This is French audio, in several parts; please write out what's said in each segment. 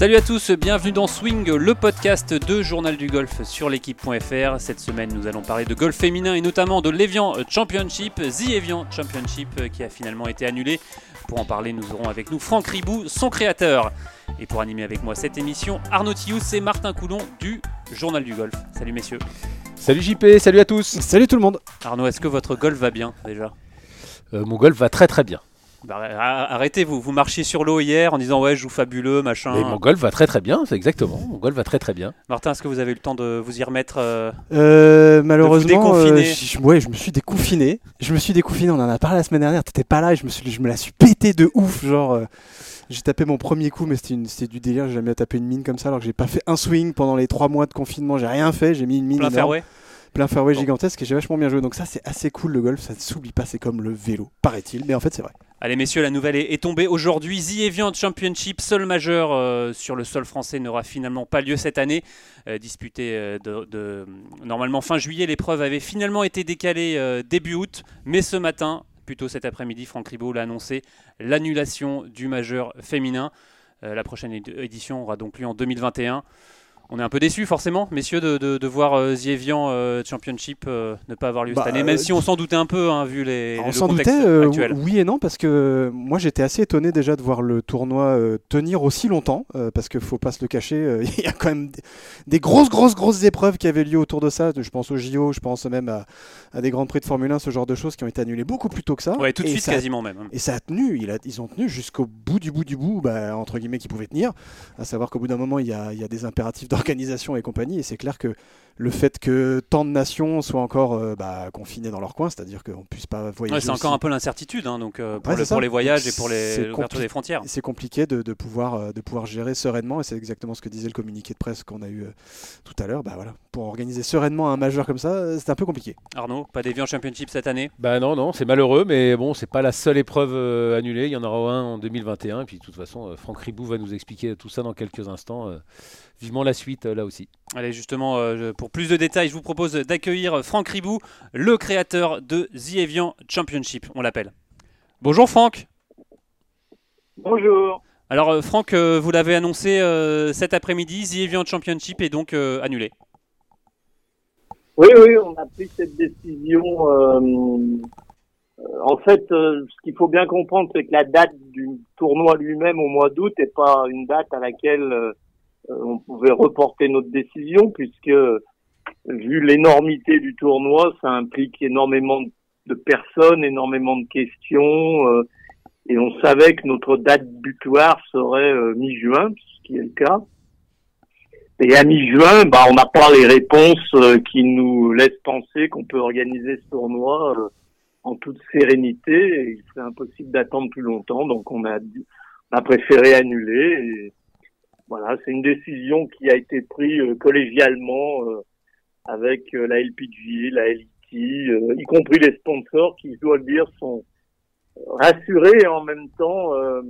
Salut à tous, bienvenue dans Swing, le podcast de Journal du Golf sur l'équipe.fr. Cette semaine, nous allons parler de golf féminin et notamment de l'Evian Championship, The Evian Championship qui a finalement été annulé. Pour en parler, nous aurons avec nous Franck Ribou, son créateur. Et pour animer avec moi cette émission, Arnaud Thius et Martin Coulon du Journal du Golf. Salut messieurs. Salut JP, salut à tous. Salut tout le monde. Arnaud, est-ce que votre golf va bien déjà? Euh, mon golf va très très bien. Bah, arrêtez, vous, vous marchiez sur l'eau hier en disant ouais, je joue fabuleux, machin. Et mon golf va très très bien, c'est exactement. Mon golf va très très bien. Martin, est-ce que vous avez eu le temps de vous y remettre euh, Euh, malheureusement, euh, je, ouais, je me suis déconfiné. Je me suis déconfiné. On en a parlé la semaine dernière. T'étais pas là et je me suis, je me la suis pété de ouf. Genre, euh, j'ai tapé mon premier coup, mais c'était du délire. J'ai jamais tapé une mine comme ça, alors que j'ai pas fait un swing pendant les trois mois de confinement. J'ai rien fait. J'ai mis une mine plein énorme, fairway plein fairway Bon. gigantesque et j'ai vachement bien joué. Donc ça, c'est assez cool le golf. Ça ne s'oublie pas. C'est comme le vélo, paraît-il. Mais en fait, c'est vrai. Allez messieurs, la nouvelle est, tombée aujourd'hui. The Evian Championship, seul majeur euh, sur le sol français, n'aura finalement pas lieu cette année. Euh, disputé euh, normalement fin juillet, l'épreuve avait finalement été décalée début août, mais ce matin, plutôt cet après-midi, Franck Ribot l'a annoncé, l'annulation du majeur féminin. La prochaine éd- édition aura donc lieu en 2021. On est un peu déçus forcément, messieurs, de, de- de voir euh, The Evian euh, Championship euh, ne pas avoir lieu Bah, cette année, même euh, si on s'en doutait un peu, hein, vu les, le on s'en contexte doutait, euh, actuel. oui et non, parce que moi j'étais assez étonné déjà de voir le tournoi euh, tenir aussi longtemps, euh, parce qu'il faut pas se le cacher, euh, il y a quand même des, des grosses, grosses, grosses épreuves qui avaient lieu autour de ça. Je pense au JO, je pense même à, à des grands prix de Formule 1, ce genre de choses qui ont été annulées beaucoup plus tôt que ça. Ouais, tout de suite ça quasiment même. hein. Et ça a tenu, il a- ils ont tenu jusqu'au bout du bout du bout, bah, entre guillemets, qui pouvaient tenir. À savoir qu'au bout d'un moment, il y a, il y a des impératifs d'organisation et compagnie. Et c'est clair que le fait que tant de nations soient encore euh, bah, confinées dans leur coin, c'est-à-dire qu'on ne puisse pas voyager. Ouais, c'est encore un peu l'incertitude, hein, donc euh, pour, Ouais, le- c'est ça. pour les voyages et pour l'ouverture des frontières. c'est compliqué de, de pouvoir, euh, de pouvoir gérer sereinement, et c'est exactement ce que disait le communiqué de presse qu'on a eu euh, tout à l'heure. Bah, voilà. Pour organiser sereinement un majeur comme ça, c'est un peu compliqué. Arnaud, pas d'Evian Championship cette année? Bah non, non, c'est malheureux, mais bon, c'est pas la seule épreuve euh, annulée. Il y en aura un en 2021. Et puis de toute façon, euh, Franck Ribou va nous expliquer tout ça dans quelques instants. Vivement la suite euh, là aussi. Allez, justement, euh, pour plus de détails, je vous propose d'accueillir Franck Ribou, le créateur de The Evian Championship, on l'appelle. Bonjour Franck Bonjour. Alors euh, Franck, euh, vous l'avez annoncé euh, cet après-midi, The Evian Championship est donc annulé. Oui, oui, on a pris cette décision. en fait, ce qu'il faut bien comprendre, c'est que la date du tournoi lui-même au mois d'août n'est pas une date à laquelle on pouvait reporter notre décision, puisque vu l'énormité du tournoi, ça implique énormément de personnes, énormément de questions, euh, et on savait que notre date butoir serait euh, mi-juin, ce qui est le cas. Et à mi-juin, bah, on n'a pas les réponses euh, qui nous laissent penser qu'on peut organiser ce tournoi euh, en toute sérénité. Il serait impossible d'attendre plus longtemps, donc on a, on a préféré annuler. Et voilà, c'est une décision qui a été prise euh, collégialement euh, avec euh, la LPG, la LIT, euh, y compris les sponsors qui, je dois le dire, sont rassurés et en même temps euh,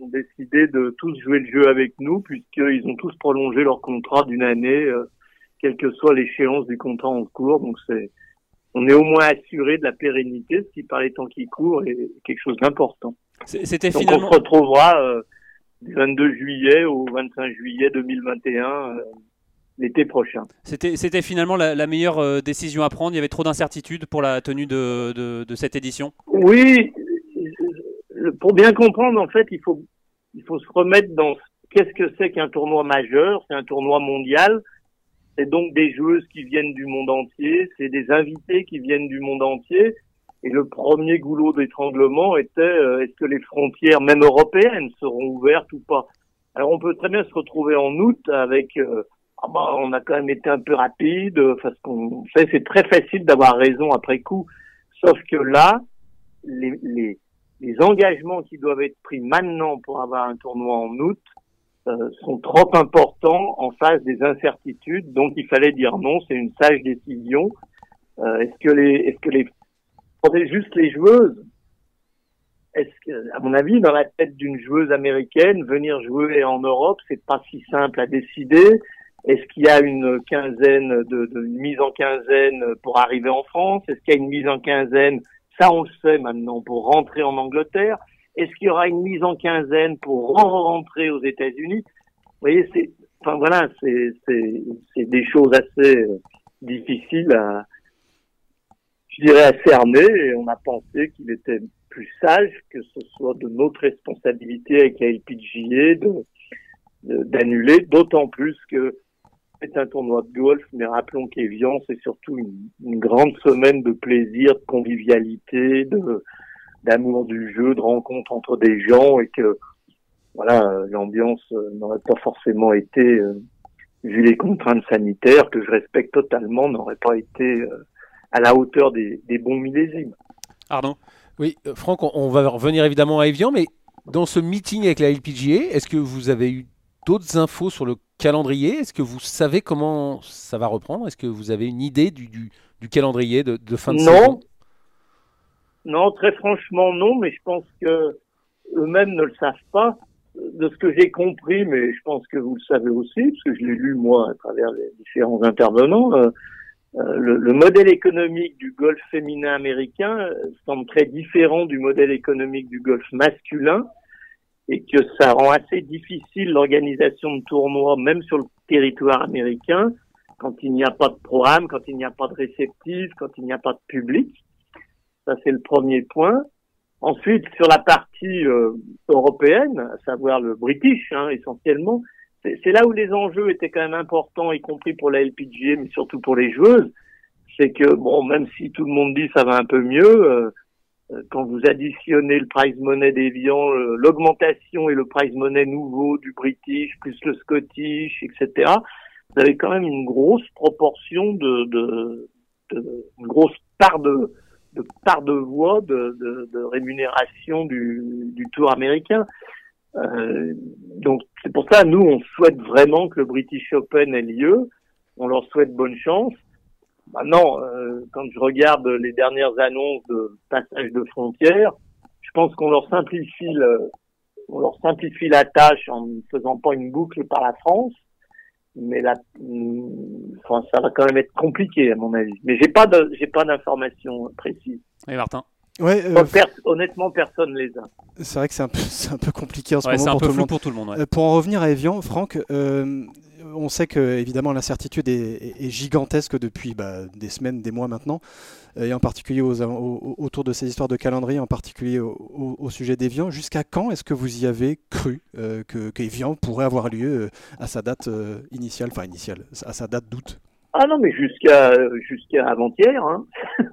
ont décidé de tous jouer le jeu avec nous puisqu'ils ont tous prolongé leur contrat d'une année, euh, quelle que soit l'échéance du contrat en cours. Donc c'est, on est au moins assuré de la pérennité, ce qui par les temps qui courent est quelque chose d'important. C'était Donc finalement... on se retrouvera euh, du 22 juillet au 25 juillet 2021 euh, l'été prochain. C'était c'était finalement la, la meilleure euh, décision à prendre. Il y avait trop d'incertitudes pour la tenue de, de- de cette édition. Oui, pour bien comprendre, en fait, il faut, il faut se remettre dans qu'est-ce que c'est qu'un tournoi majeur? C'est un tournoi mondial. C'est donc des joueuses qui viennent du monde entier. C'est des invités qui viennent du monde entier. Et le premier goulot d'étranglement était euh, est-ce que les frontières, même européennes, seront ouvertes ou pas? Alors on peut très bien se retrouver en août avec euh, ah bah, on a quand même été un peu rapide, euh, parce qu'on fait c'est très facile d'avoir raison après coup. Sauf que là, les, les, les engagements qui doivent être pris maintenant pour avoir un tournoi en août euh, sont trop importants en face des incertitudes. Donc il fallait dire non, c'est une sage décision. Euh, est-ce que les, est-ce que les, prenez juste les joueuses. Est-ce que, à mon avis, dans la tête d'une joueuse américaine, venir jouer en Europe, c'est pas si simple à décider. Est-ce qu'il y a une quinzaine de, de une mise en quinzaine pour arriver en France? Est-ce qu'il y a une mise en quinzaine? Ça, on le sait maintenant pour rentrer en Angleterre. Est-ce qu'il y aura une mise en quinzaine pour rentrer aux États-Unis? Voyez, c'est, enfin voilà, c'est, c'est, c'est des choses assez euh, difficiles à, je dirais, à cerner. Et on a pensé qu'il était plus sage que ce soit de notre responsabilité avec la LPGA de, d'annuler, d'autant plus que c'est un tournoi de golf, mais rappelons qu'Evian, c'est surtout une, une, grande semaine de plaisir, de convivialité, de d'amour du jeu, de rencontre entre des gens, et que voilà, l'ambiance n'aurait pas forcément été, euh, vu les contraintes sanitaires que je respecte totalement, n'aurait pas été euh, à la hauteur des, des bons millésimes. Arnaud Oui, euh, Franck, on, on va revenir évidemment à Evian, mais dans ce meeting avec la LPGA, est-ce que vous avez eu d'autres infos sur le calendrier? Est-ce que vous savez comment ça va reprendre? Est-ce que vous avez une idée du, du, du calendrier de, de, fin de non. saison? Non, très franchement non, mais je pense que eux-mêmes ne le savent pas. De ce que j'ai compris, mais je pense que vous le savez aussi, parce que je l'ai lu moi à travers les différents intervenants, euh, le, le, modèle économique du golf féminin américain euh, semble très différent du modèle économique du golf masculin et que ça rend assez difficile l'organisation de tournois, même sur le territoire américain, quand il n'y a pas de programme, quand il n'y a pas de réceptif, quand il n'y a pas de public. Ça, c'est le premier point. Ensuite, sur la partie euh, européenne, à savoir le British, hein, essentiellement, c'est là où les enjeux étaient quand même importants, y compris pour la LPGA, mais surtout pour les joueuses. C'est que, bon, même si tout le monde dit ça va un peu mieux, euh, quand vous additionnez le prize money d'Evian, l'augmentation et le prize money nouveau du British, plus le Scottish, etc., vous avez quand même une grosse proportion de, de, de une grosse part de, de part de voix de, de, de rémunération du, du tour américain. Euh, donc c'est pour ça, nous, on souhaite vraiment que le British Open ait lieu. On leur souhaite bonne chance. Maintenant, euh, quand je regarde les dernières annonces de passage de frontières, je pense qu'on leur simplifie le, on leur simplifie la tâche en ne faisant pas une boucle par la France. Mais là, enfin, ça va quand même être compliqué à mon avis. Mais j'ai pas j'ai pas d'informations précises. Et Martin? Ouais, euh, per honnêtement, personne les a. C'est vrai que c'est un, peu, un peu compliqué en ce ouais, moment un pour, peu tout pour tout le monde. Ouais. Euh, pour en revenir à Evian, Franck, euh, on sait que évidemment l'incertitude est, est, gigantesque depuis bah, des semaines, des mois maintenant, et en particulier aux, aux, autour de ces histoires de calendrier, en particulier au, au sujet d'Evian. Jusqu'à quand est-ce que vous y avez cru euh, que, que Evian pourrait avoir lieu à sa date euh, initiale, enfin initiale, à sa date d'août? Ah non, mais jusqu'à jusqu'à avant-hier. Hein.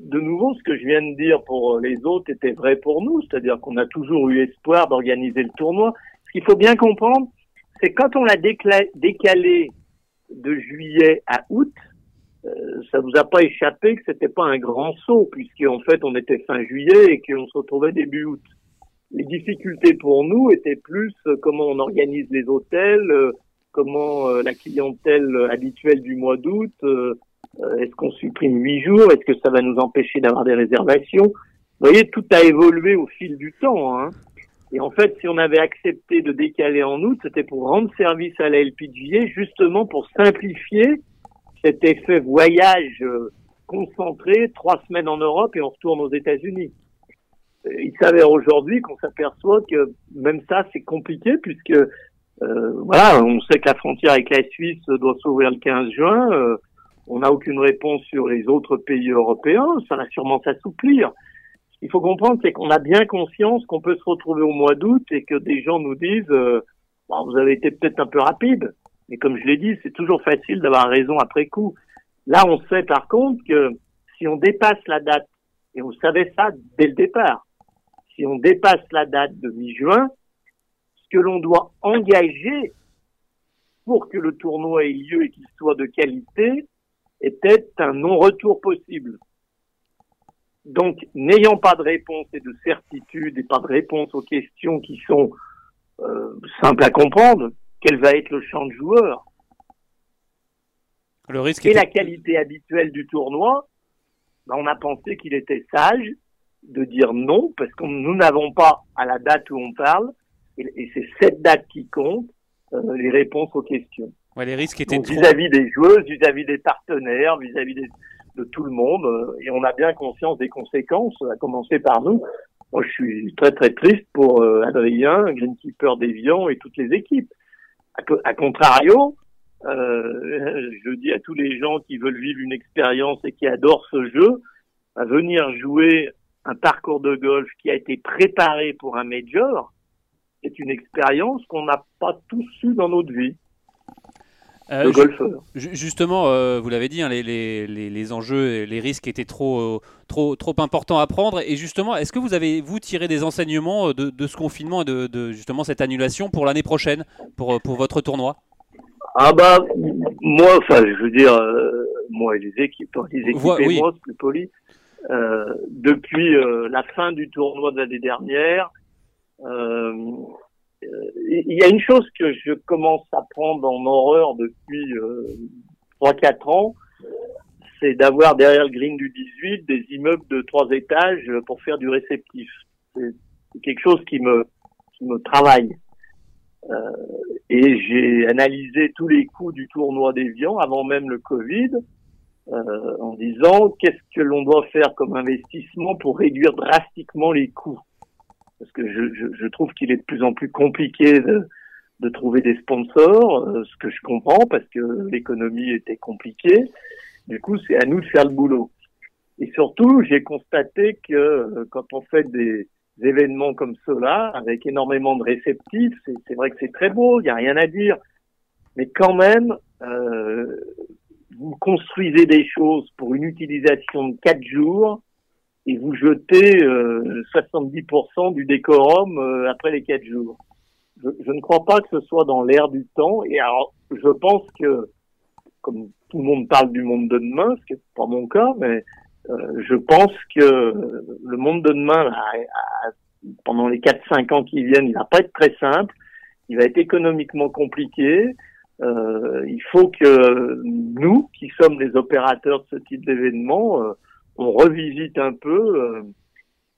de nouveau, ce que je viens de dire pour les autres était vrai pour nous, c'est-à-dire qu'on a toujours eu espoir d'organiser le tournoi. Ce qu'il faut bien comprendre, c'est quand on l'a décalé de juillet à août, euh, ça vous a pas échappé que c'était pas un grand saut, puisqu'en fait on était fin juillet et qu'on se retrouvait début août. Les difficultés pour nous étaient plus euh, comment on organise les hôtels, euh, comment euh, la clientèle habituelle du mois d'août, euh, est-ce qu'on supprime huit jours, est-ce que ça va nous empêcher d'avoir des réservations? Vous voyez, tout a évolué au fil du temps. Hein. Et en fait, si on avait accepté de décaler en août, c'était pour rendre service à la LPGA, justement pour simplifier cet effet voyage concentré, trois semaines en Europe et on retourne aux États-Unis. Il s'avère aujourd'hui qu'on s'aperçoit que même ça, c'est compliqué puisque euh, voilà, on sait que la frontière avec la Suisse doit s'ouvrir le 15 juin. Euh, on n'a aucune réponse sur les autres pays européens. Ça va sûrement s'assouplir il faut comprendre, c'est qu'on a bien conscience qu'on peut se retrouver au mois d'août et que des gens nous disent euh, vous avez été peut-être un peu rapide, mais comme je l'ai dit, c'est toujours facile d'avoir raison après coup. Là, on sait par contre que si on dépasse la date, et on savait ça dès le départ, si on dépasse la date de mi-juin, ce que l'on doit engager pour que le tournoi ait lieu et qu'il soit de qualité était un non-retour possible. Donc, n'ayant pas de réponse et de certitude et pas de réponse aux questions qui sont euh, simples à comprendre, quel va être le champ de joueurs? Le risque et était... la qualité habituelle du tournoi, ben on a pensé qu'il était sage de dire non parce que nous n'avons pas à la date où on parle, et, et c'est cette date qui compte, euh, les réponses aux questions. Ouais, les risques étaient vis-à-vis -vis des joueuses, vis-à-vis -vis des partenaires, vis-à-vis -vis des de tout le monde et on a bien conscience des conséquences, à commencer par nous. moi, je suis très très triste pour euh, Adrien, greenkeeper d'Evian et toutes les équipes. A, contrario, euh, je dis à tous les gens qui veulent vivre une expérience et qui adorent ce jeu, à venir jouer un parcours de golf qui a été préparé pour un major, c'est une expérience qu'on n'a pas tous eu dans notre vie. Euh, justement, euh, vous l'avez dit, hein, les, les, les, enjeux, les risques étaient trop, euh, trop, trop importants à prendre. Et justement, est-ce que vous avez vous tiré des enseignements de, de ce confinement et de, de, justement cette annulation pour l'année prochaine, pour, pour votre tournoi? Ah bah moi, enfin, je veux dire, moi et les équipes, hein, les équipes et moi, c'est plus poli. depuis la fin du tournoi de l'année dernière, euh, il y a une chose que je commence à prendre en horreur depuis euh, 3-4 ans, c'est d'avoir derrière le green du 18 des immeubles de trois étages pour faire du réceptif. C'est quelque chose qui me, qui me travaille. Euh, et j'ai analysé tous les coûts du tournoi d'Evian avant même le Covid, euh, en disant qu'est-ce que l'on doit faire comme investissement pour réduire drastiquement les coûts parce que je, je, je trouve qu'il est de plus en plus compliqué de, de trouver des sponsors, euh, ce que je comprends parce que l'économie était compliquée. Du coup, c'est à nous de faire le boulot. Et surtout, j'ai constaté que euh, quand on fait des événements comme cela, avec énormément de réceptifs, c'est vrai que c'est très beau, il n'y a rien à dire. Mais quand même, euh, vous construisez des choses pour une utilisation de quatre jours et vous jetez euh, 70% du décorum euh, après les quatre jours. Je, je, ne crois pas que ce soit dans l'air du temps. Et alors, je pense que, comme tout le monde parle du monde de demain, ce qui n'est pas mon cas, mais euh, je pense que le monde de demain, pendant les 4-5 ans qui viennent, il va pas être très simple. Il va être économiquement compliqué. Euh, il faut que nous, qui sommes les opérateurs de ce type d'événement, euh, on revisite un peu euh,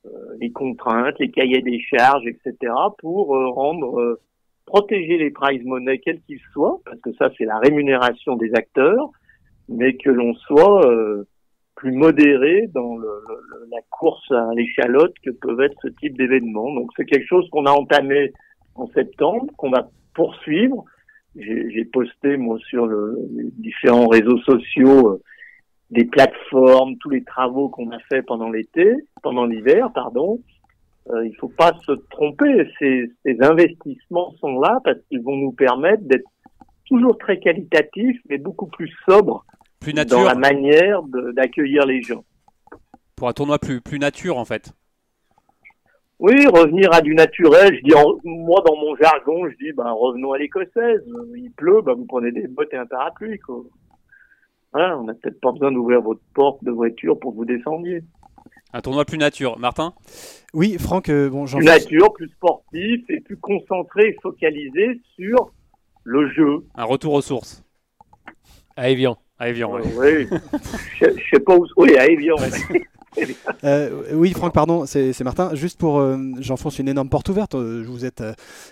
euh, les contraintes, les cahiers des charges, etc. pour euh, rendre protéger les prize money quels qu'ils soient, parce que ça c'est la rémunération des acteurs, mais que l'on soit plus modéré dans la course à l'échalote que peuvent être ce type d'événements. Donc c'est quelque chose qu'on a entamé en septembre, qu'on va poursuivre. J'ai posté moi sur le, les différents réseaux sociaux des plateformes, tous les travaux qu'on a fait pendant l'été, pendant l'hiver, pardon. Euh, il faut pas se tromper. Ces, ces investissements sont là parce qu'ils vont nous permettre d'être toujours très qualitatifs, mais beaucoup plus sobres plus nature. dans la manière d'accueillir les gens. Pour un tournoi plus, plus nature, en fait. Oui, revenir à du naturel. Je dis, moi, dans mon jargon, je dis, ben, revenons à l'écossaise. Il pleut, ben, vous prenez des bottes et un parapluie, quoi on n'a peut-être pas besoin d'ouvrir votre porte de voiture pour que vous descendiez. Un tournoi plus nature. Martin? Oui, Franck, euh, bon, Plus nature, plus sportif et plus concentré et focalisé sur le jeu. Un retour aux sources. À Evian. À Evian, Oui. je, ne sais pas où. Oui, à Evian. Euh, oui, Franck, pardon, c'est Martin. Juste pour, euh, j'enfonce une énorme porte ouverte. Euh, vous êtes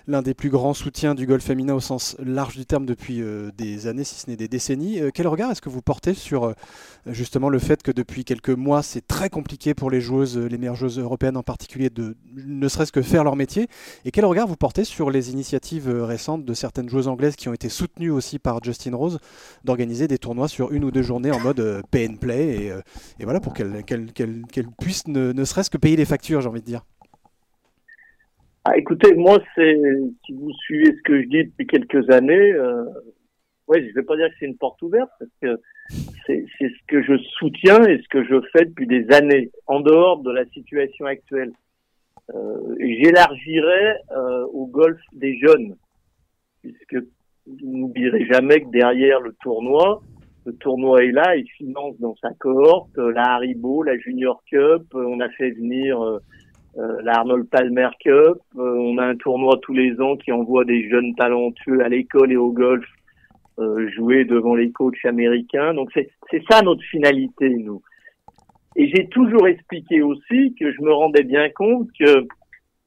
l'un des plus grands soutiens du golf féminin au sens large du terme depuis des années, si ce n'est des décennies. quel regard est-ce que vous portez sur justement le fait que depuis quelques mois, c'est très compliqué pour les joueuses, les meilleures joueuses européennes en particulier, de ne serait-ce que faire leur métier? Et quel regard vous portez sur les initiatives récentes de certaines joueuses anglaises qui ont été soutenues aussi par Justin Rose d'organiser des tournois sur une ou deux journées en mode pay and play et, voilà pour qu'elles qu'elle puisse ne, serait-ce que payer les factures, j'ai envie de dire ah, Écoutez, moi, si vous suivez ce que je dis depuis quelques années, euh, ouais, je vais pas dire que c'est une porte ouverte parce que c'est ce que je soutiens et ce que je fais depuis des années, en dehors de la situation actuelle. Euh, J'élargirais euh, au golf des jeunes, puisque vous n'oublierez jamais que derrière le tournoi, le tournoi est là, il finance dans sa cohorte euh, la Haribo, la Junior Cup, euh, on a fait venir euh, la Arnold Palmer Cup, on a un tournoi tous les ans qui envoie des jeunes talentueux à l'école et au golf jouer devant les coachs américains. Donc c'est ça notre finalité, nous. Et j'ai toujours expliqué aussi que je me rendais bien compte que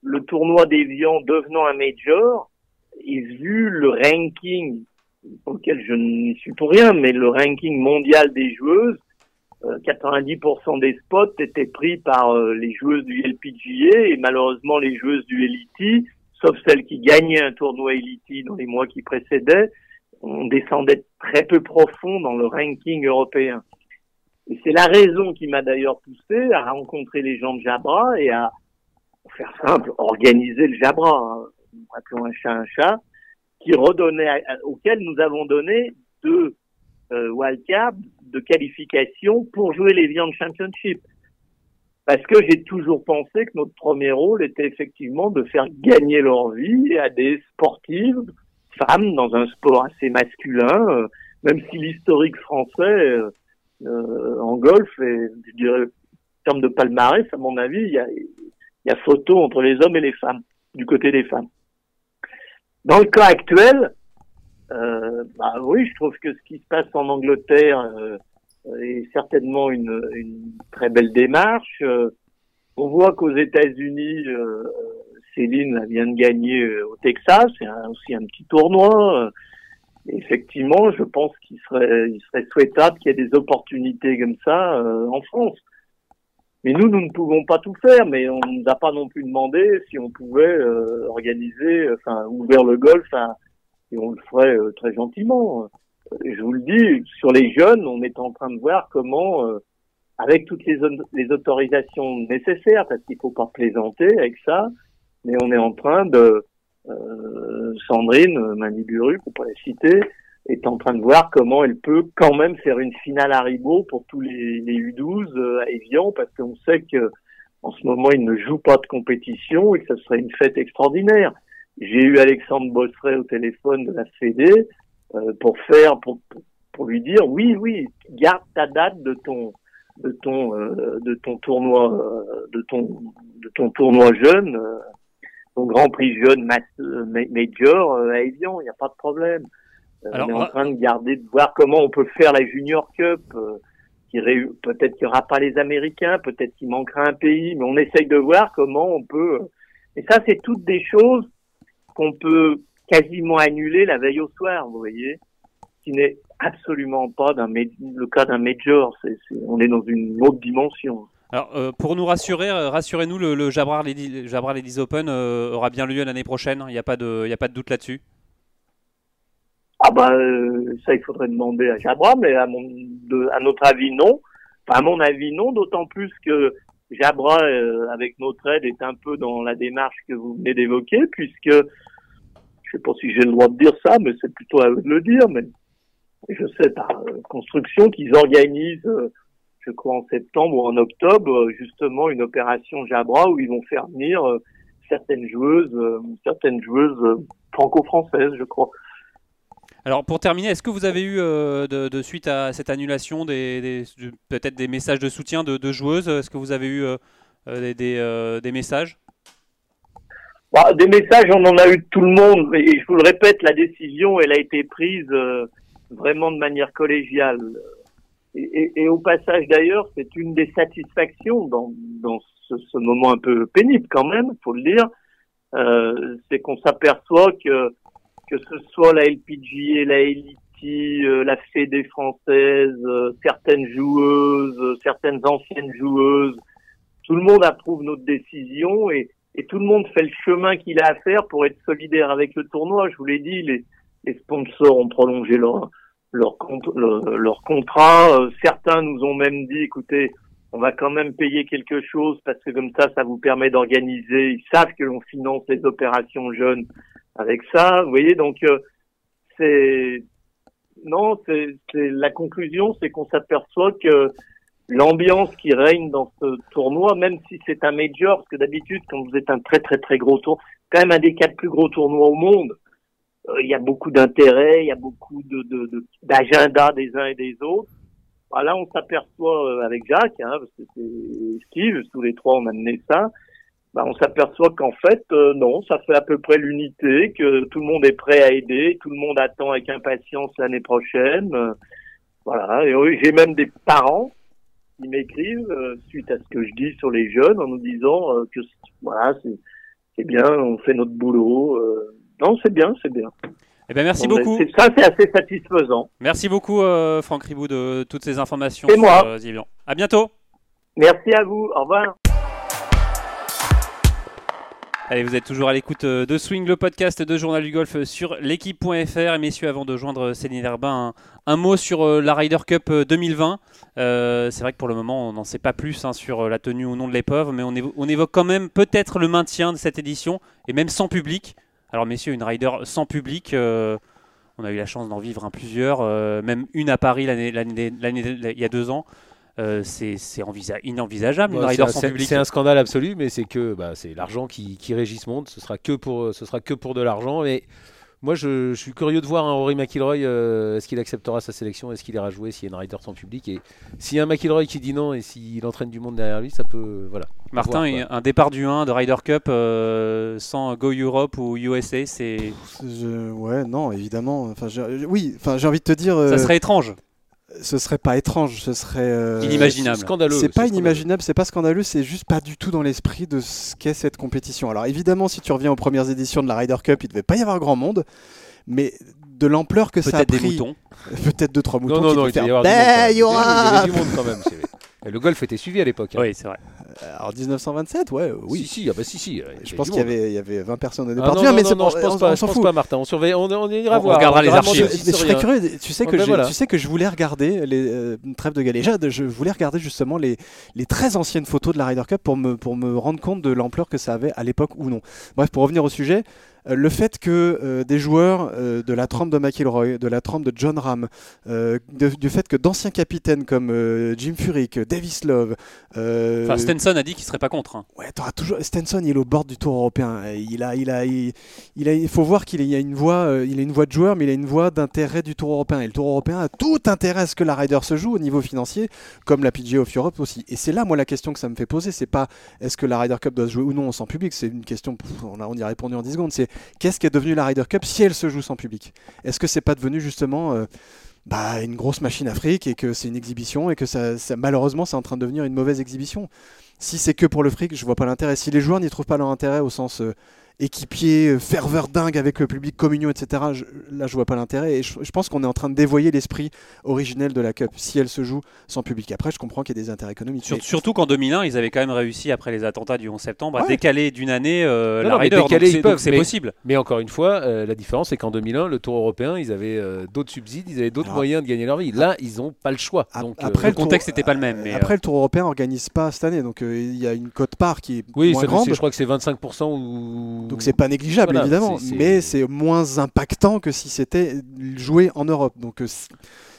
le tournoi d'Evian devenant un major, et vu le ranking auquel je n'y suis pour rien, mais le ranking mondial des joueuses, 90% des spots étaient pris par les joueuses du LPGA et malheureusement les joueuses du LIT, sauf celles qui gagnaient un tournoi LIT dans les mois qui précédaient, on descendait très peu profond dans le ranking européen. Et c'est la raison qui m'a d'ailleurs poussé à rencontrer les gens de Jabra et à, pour faire simple, organiser le Jabra, hein, appelons un chat un chat, qui redonnait, auquel nous avons donné deux euh, wildcards de qualification pour jouer les Viandes Championship. Parce que j'ai toujours pensé que notre premier rôle était effectivement de faire gagner leur vie à des sportives femmes dans un sport assez masculin, euh, même si l'historique français euh, euh, en golf, et je dirais, en termes de palmarès, à mon avis, il y a, y a photo entre les hommes et les femmes, du côté des femmes. Dans le cas actuel, euh, bah oui, je trouve que ce qui se passe en Angleterre euh, est certainement une, une, très belle démarche. Euh, on voit qu'aux États-Unis, euh, Céline vient de gagner au Texas, c'est aussi un petit tournoi effectivement, je pense qu'il serait, il serait souhaitable qu'il y ait des opportunités comme ça euh, en France. Mais nous, nous ne pouvons pas tout faire, mais on ne nous a pas non plus demandé si on pouvait euh, organiser, enfin, ouvrir le golf, hein, et on le ferait euh, très gentiment. Je vous le dis, sur les jeunes, on est en train de voir comment, avec toutes les, les autorisations nécessaires, parce qu'il faut pas plaisanter avec ça, mais on est en train de euh, Sandrine Maniburu, pour pas la citer, est en train de voir comment elle peut quand même faire une finale à Ribot pour tous les, les U12 euh, à Evian, parce qu'on sait que en ce moment ils ne jouent pas de compétition et que ce serait une fête extraordinaire. J'ai eu Alexandre Bosseret au téléphone de la Fédé euh, pour faire, pour, pour lui dire oui, oui, garde ta date de ton de ton euh, de ton tournoi de ton de ton tournoi jeune ton Grand Prix jeune euh, major euh, à Evian, il n'y a pas de problème. Euh, on est en train de garder, de voir comment on peut faire la Junior Cup. qui peut-être qu'il n'y aura pas les Américains, peut-être qu'il manquera un pays, mais on essaye de voir comment on peut. Et ça, c'est toutes des choses qu'on peut quasiment annuler la veille au soir, vous voyez, qui n'est absolument pas d'un le cas d'un major. on est dans une autre dimension. Alors, euh, pour nous rassurer, euh, rassurez-nous, le, le Jabrar, Ladies, Open euh, aura bien lieu l'année prochaine. Il n'y a, pas de, a pas de doute là-dessus? Ah bah ça, il faudrait demander à Jabra, mais à, mon, à notre avis, non. Enfin, à mon avis, non, d'autant plus que Jabra, avec notre aide, est un peu dans la démarche que vous venez d'évoquer, puisque, je sais pas si j'ai le droit de dire ça, mais c'est plutôt à eux de le dire, mais je sais par construction qu'ils organisent je crois en septembre ou en octobre, euh, justement une opération Jabra où ils vont faire venir euh, certaines joueuses, euh, certaines joueuses franco-françaises, je crois. Alors pour terminer, est-ce que vous avez eu de, suite à cette annulation peut-être des messages de soutien de, joueuses? Est-ce que vous avez eu des, des, messages? Bah, Des messages, on en a eu de tout le monde. Et je vous le répète, la décision, elle a été prise vraiment de manière collégiale. Et, au passage d'ailleurs, c'est une des satisfactions dans, ce, ce, moment un peu pénible quand même, faut le dire, euh, c'est qu'on s'aperçoit que que ce soit la LPGA, la LIT, euh, la Fédé française, euh, certaines joueuses, certaines anciennes joueuses, tout le monde approuve notre décision et, et tout le monde fait le chemin qu'il a à faire pour être solidaire avec le tournoi. Je vous l'ai dit, les, les sponsors ont prolongé leur leur, leur contrat. Euh, certains nous ont même dit, écoutez, on va quand même payer quelque chose parce que comme ça, ça vous permet d'organiser. Ils savent que l'on finance les opérations jeunes avec ça. Vous voyez, donc euh, c'est non, c'est la conclusion, c'est qu'on s'aperçoit que l'ambiance qui règne dans ce tournoi, même si c'est un major, parce que d'habitude, quand vous êtes un très très très gros tour, quand même un des quatre plus gros tournois au monde, euh, il y a beaucoup d'intérêts, il y a beaucoup de d'agenda des uns et des autres. Voilà, on s'aperçoit euh, avec Jacques, hein, parce que c'est Steve, tous les trois on a mené ça. Bah, on s'aperçoit qu'en fait, euh, non, ça fait à peu près l'unité, que tout le monde est prêt à aider, tout le monde attend avec impatience l'année prochaine. voilà, et j'ai même des parents qui m'écrivent suite à ce que je dis sur les jeunes en nous disant que voilà, c'est bien, on fait notre boulot. Non, c'est bien, c'est bien. Eh ben, merci Bon, beaucoup. ben, c'est- Ça, c'est assez satisfaisant. Merci beaucoup, euh, Franck Ribou, de toutes ces informations C'est sur moi. euh. À bientôt. Merci à vous. Au revoir. Allez, vous êtes toujours à l'écoute euh, de Swing, le podcast de Journal du Golf euh, sur l'équipe.fr. Et messieurs, avant de joindre Céline Herbin, un, un mot sur la Ryder Cup euh, 2020. Euh, c'est vrai que pour le moment, on n'en sait pas plus hein, sur la tenue ou non de l'épreuve, mais on, évo- on évoque quand même peut-être le maintien de cette édition, et même sans public. Alors messieurs, une Ryder sans public, euh, on a eu la chance d'en vivre plusieurs, euh, même une à Paris l'année, il y a deux ans. Euh, c'est, c'est envisa- inenvisageable, une Ryder c'est- sans public. C'est un scandale absolu, mais c'est que bah, c'est l'argent qui, qui régit ce monde. Ce sera que pour, ce sera que pour de l'argent. Et moi, je, je suis curieux de voir un Rory McIlroy. euh, est-ce qu'il acceptera sa sélection Est-ce qu'il ira jouer s'il y a une rider sans public Et s'il y a un McIlroy qui dit non et s'il entraîne du monde derrière lui, ça peut. Voilà. Martin, voir, un départ du 1 de Ryder Cup euh, sans Go Europe ou USA, c'est Je- ouais, non, évidemment. Enfin, j'ai- oui, enfin, j'ai envie de te dire, ça euh, serait étrange, ce serait pas étrange, ce serait. euh, Inimaginable. Scandaleux. C'est pas inimaginable, c'est pas scandaleux, c'est juste pas du tout dans l'esprit de ce qu'est cette compétition. Alors évidemment, si tu reviens aux premières éditions de la Ryder Cup, il devait pas y avoir grand monde, mais de l'ampleur que ça a peut-être des pris, moutons. peut-être deux trois moutons Non, non, qui non, devaient il y y aura Il y avait du monde quand même. Le golf était suivi à l'époque. hein. Oui, c'est vrai. Alors 1927, ouais, euh, oui. Si, si, ah bah si, si. Je pense qu'il y avait, il y avait 20 personnes au Ah départ. non, non, mais non, c'est non, bon, je pense on- pas, on je pense fout. pas, Martin. On surveille, on, on ira On voir. regardera les archives. je serais curieux. Tu sais que ben je, voilà. tu sais que je voulais regarder les euh, une trêve de galéjade. Je voulais regarder justement les les très anciennes photos de la Ryder Cup pour me pour me rendre compte de l'ampleur que ça avait à l'époque ou non. Bref, pour revenir au sujet. Euh, Le fait que euh, des joueurs euh, de la trempe de McIlroy, de la trempe de John Ram, de- du fait que d'anciens capitaines comme Jim Furyk, Davis Love, Enfin, Stenson a dit qu'il serait pas contre. hein. Ouais, t'auras toujours Stenson, il est au bord du Tour européen. Il a, il a, il, il a, il faut voir qu'il a une voix, il a une voix de joueur, mais il a une voix d'intérêt du Tour européen. Et le Tour européen a tout intérêt à ce que la Ryder se joue au niveau financier, comme la PGA of Europe aussi. Et c'est là, moi, la question que ça me fait poser, c'est pas est-ce que la Ryder Cup doit se jouer ou non sans public. C'est une question, on, a, on y a répondu en 10 secondes. C'est qu'est-ce qui est devenu la Ryder Cup si elle se joue sans public? Est-ce que c'est pas devenu justement euh, bah, une grosse machine afrique et que c'est une exhibition et que ça, ça- malheureusement c'est en train de devenir une mauvaise exhibition? Si c'est que pour le fric, je vois pas l'intérêt. Si les joueurs n'y trouvent pas leur intérêt au sens euh, équipier, euh, ferveur dingue avec le public, communion, etc., je- là je vois pas l'intérêt. Et je, je pense qu'on est en train de dévoyer l'esprit originel de la Cup si elle se joue sans public. Après, je comprends qu'il y a des intérêts économiques. Sur- mais- surtout qu'en 2001, ils avaient quand même réussi, après les attentats du 11 septembre, à décaler d'une année euh, Non, la non, c'est- possible. Mais encore une fois, euh, la différence, c'est qu'en 2001, le Tour européen, ils avaient euh, d'autres subsides, ils avaient d'autres moyens de gagner leur vie. Là, ils n'ont pas le choix. Donc, après, euh, le contexte n'était pas le même, mais, après, le Tour européen organise pas cette année, donc euh, il y a une cote part qui est oui, moins grande. c'est- je crois que c'est 25% ou. Donc c'est pas négligeable Voilà, évidemment, mais c'est moins impactant que si c'était joué en Europe. Donc euh,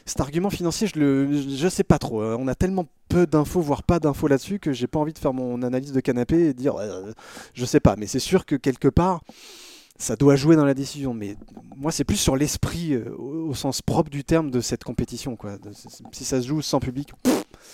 cet argument financier, je le, je sais pas trop. Euh, On a tellement peu d'infos, voire pas d'infos là-dessus, que j'ai pas envie de faire mon analyse de canapé et dire, euh, je sais pas. Mais c'est sûr que quelque part, ça doit jouer dans la décision. Mais moi, c'est plus sur l'esprit, euh, au, au sens propre du terme, de cette compétition. Quoi. De- si ça se joue sans public,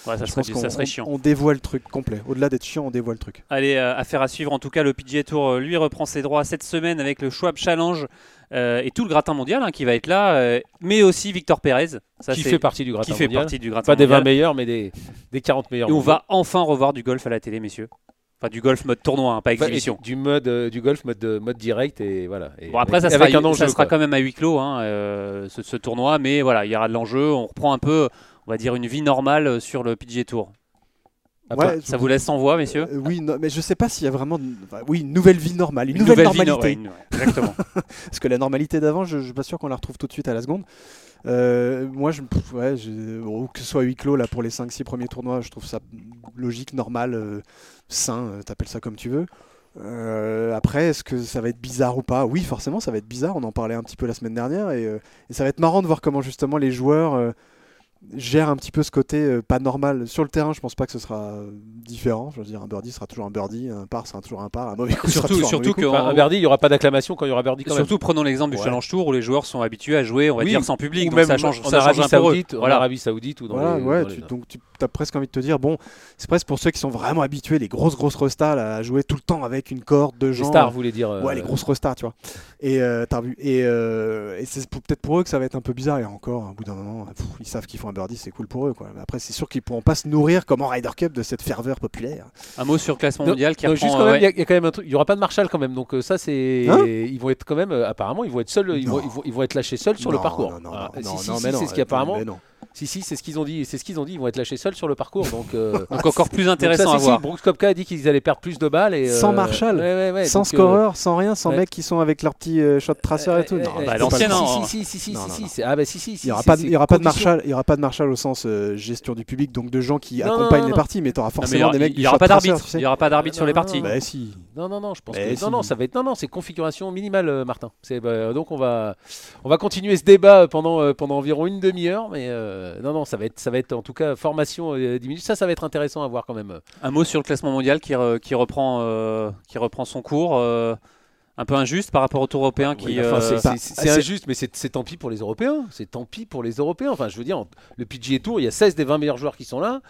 Ouais, ça, je serait, pense qu'on ça serait on- chiant. on dévoile le truc complet. Au-delà d'être chiant, on dévoile le truc. Allez, euh, affaire à suivre. En tout cas, le PGA Tour, euh, lui, reprend ses droits cette semaine avec le Schwab Challenge euh, et tout le gratin mondial hein, qui va être là, euh, mais aussi Victor Pérez. Ça, qui fait partie du gratin qui fait mondial. partie du gratin Pas des 20 mondial. meilleurs, mais des, des 40 meilleurs. Et on va enfin revoir du golf à la télé, messieurs. Enfin, du golf mode tournoi, hein, pas Enfin, exhibition. du mode euh, du golf mode mode direct et voilà. Et Bon, après, avec, ça sera, avec un enjeu. ça sera quand même à huis clos, hein, euh, ce, ce tournoi, mais voilà, il y aura de l'enjeu. On reprend un peu, on va dire, une vie normale euh, sur le PGA Tour. Après, Ouais, Ça vous laisse sans voix, messieurs Euh, oui, non, mais je sais pas s'il y a vraiment. enfin, oui, une nouvelle vie normale, une, Une nouvelle, normalité. ouais, une- ouais, exactement. Parce que la normalité d'avant, je, je suis pas sûr qu'on la retrouve tout de suite à la seconde. Euh, moi, je, pff, ouais, je- que ce soit huis clos là pour les 5-6 premiers tournois, je trouve ça logique, normal, euh, sain, t'appelles ça comme tu veux. Euh, après, est-ce que ça va être bizarre ou pas? Oui, forcément, ça va être bizarre. On en parlait un petit peu la semaine dernière et, euh, et ça va être marrant de voir comment justement les joueurs euh, gèrent un petit peu ce côté euh, pas normal. Sur le terrain, je pense pas que ce sera euh, différent. Je veux dire, un birdie sera toujours un birdie, un par sera toujours un par, un mauvais coup sera Surtout, un surtout mauvais coup. que Enfin, un birdie, il n'y aura pas d'acclamation quand il y aura birdie quand même. Surtout prenons l'exemple du Ouais. Challenge Tour où les joueurs sont habitués à jouer, on va Oui, dire sans public, Ou donc même ça change, en ça change Arabie peu. Saoudite, en Voilà. Arabie Saoudite ou dans Voilà, les, ouais, dans les- tu- donc tu, as presque envie de te dire, bon, c'est presque pour ceux qui sont vraiment habitués, les grosses, grosses restas, là, à jouer tout le temps avec une corde de Les gens. stars, vous voulez dire euh, Ouais, les grosses restas, tu vois. Et euh, t'as vu. Et, euh, et c'est peut-être pour eux que ça va être un peu bizarre. Et encore, au bout d'un moment, pff, ils savent qu'ils font un birdie, c'est cool pour eux. Quoi. Mais après, c'est sûr qu'ils pourront pas se nourrir comme en Ryder Cup de cette ferveur populaire. Un mot sur le classement Non, mondial qui non, reprend, juste quand euh, même, y, a- y a quand même un truc. Il y aura pas de Marshall quand même, donc euh, ça c'est. Hein ils vont être quand même. apparemment, ils vont être seuls. Ils vont, ils, vont, ils vont être lâchés seuls sur le parcours. Non, non, Ah, non, si, non, si, non, si, c'est ce qu'apparemment. Si, si, c'est ce qu'ils ont dit. C'est ce qu'ils ont dit. Ils vont être lâchés seuls sur le parcours. Donc. euh, Donc encore plus donc intéressant ça, à si, voir. Si, Brooks Koepka a dit qu'ils allaient perdre plus de balles et. Sans euh, Marshall, ouais, ouais, ouais, sans donc, euh, scoreur, sans rien, sans ouais. mecs qui sont avec leur petit euh, shot tracer et tout. euh, Non, euh, bah, le hein. Si, si, si, si, Non, si, non, si, non. c'est- Ah bah si, si, si. Il n'y aura, pas de- c'est il y aura pas de condition. Marshall, il y aura pas de Marshall au sens euh, gestion du public, donc de gens qui accompagnent les parties, mais tu auras forcément aura- des mecs il du y aura pas d'arbitre. Il y aura pas d'arbitre sur les parties. non. Bah si. Non, non, non, je pense Mais que non, non, si. ça va être non, non, c'est configuration minimale, euh, Martin. C'est bah, donc on va, on va continuer ce débat pendant euh, pendant environ une demi-heure, mais euh, non, non, ça va être, ça va être en tout cas formation euh, 10 minutes. Ça, ça va être intéressant à voir quand même. Un mot sur le classement mondial qui, re- qui reprend euh, qui reprend son cours. euh, un peu injuste par rapport au Tour européen qui. Oui, enfin, c'est- c'est- injuste, mais c'est tant pis pour les Européens. C'est tant pis pour les Européens. Enfin, je veux dire, en- le PGA Tour, il y a 16 des 20 meilleurs joueurs qui sont là.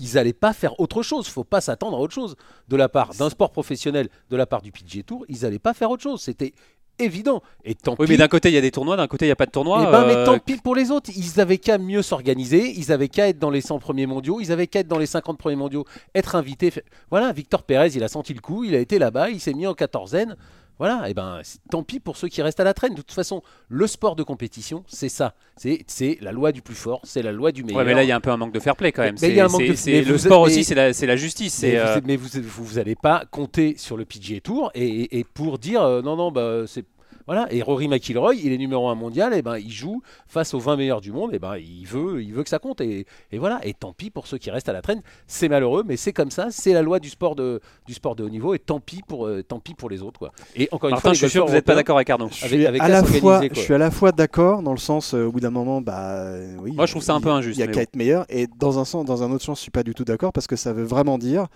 Ils n'allaient pas faire autre chose. faut pas s'attendre à autre chose de la part d'un sport professionnel, de la part du PGA Tour. Ils n'allaient pas faire autre chose. C'était évident. Et tant Oui, pis. mais d'un côté il y a des tournois, d'un côté il n'y a pas de tournoi. Eh ben, mais euh, tant pis pour les autres. Ils avaient qu'à mieux s'organiser. Ils avaient qu'à être dans les 100 premiers mondiaux. Ils avaient qu'à être dans les 50 premiers mondiaux. Être invités. Voilà, Victor Pérez, il a senti le coup. Il a été là-bas. Il s'est mis en quatorzaine. Voilà, et ben c'est- tant pis pour ceux qui restent à la traîne. De toute façon, le sport de compétition, c'est ça. C'est la loi du plus fort. C'est la loi du meilleur. Ouais, mais là il y a un peu un manque de fair play quand même. Mais il y a un C'est- manque de- le vous- sport mais- aussi, c'est la, la justice. Mais, vous, euh, mais vous, vous, vous pas compter sur le PGA Tour et, et- et pour dire euh, non, non, bah, c'est. Voilà, et Rory McIlroy, il est numéro un mondial, et ben il joue face aux 20 meilleurs du monde, et ben il veut, il veut que ça compte, et, et voilà. Et tant pis pour ceux qui restent à la traîne, c'est malheureux, mais c'est comme ça, c'est la loi du sport de, du sport de haut niveau, et tant pis pour, euh, tant pis pour les autres, quoi. Et encore une Martin, fois, je suis sûr que vous n'êtes pas d'accord avec Arnaud. Je suis, avec à la fois, quoi. je suis à la fois d'accord dans le sens euh, au bout d'un moment, bah oui. Moi, je trouve ça un il- peu injuste, Il y a qu'à bon. être meilleur, et dans un sens, dans un autre sens, je suis pas du tout d'accord parce que ça veut vraiment dire.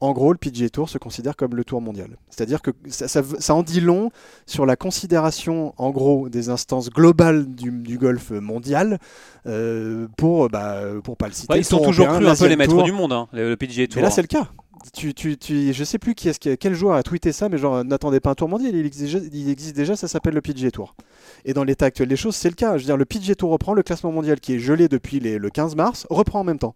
En gros, le PGA Tour se considère comme le tour mondial. C'est-à-dire que ça, ça, ça en dit long sur la considération, en gros, des instances globales du, du golf mondial euh, pour, bah, pour pas le citer. Ouais, ils sont toujours cru un peu les maîtres Tour. du monde, hein, le, le PGA Tour. Mais là, c'est le cas. Tu, tu, tu, je sais plus qui est-ce qui, quel joueur a tweeté ça, mais genre n'attendez pas un tour mondial, il existe, déjà- il existe déjà, ça s'appelle le PGA Tour. Et dans l'état actuel des choses, c'est le cas. Je veux dire, le PGA Tour reprend le classement mondial qui est gelé depuis les- le 15 mars, reprend en même temps.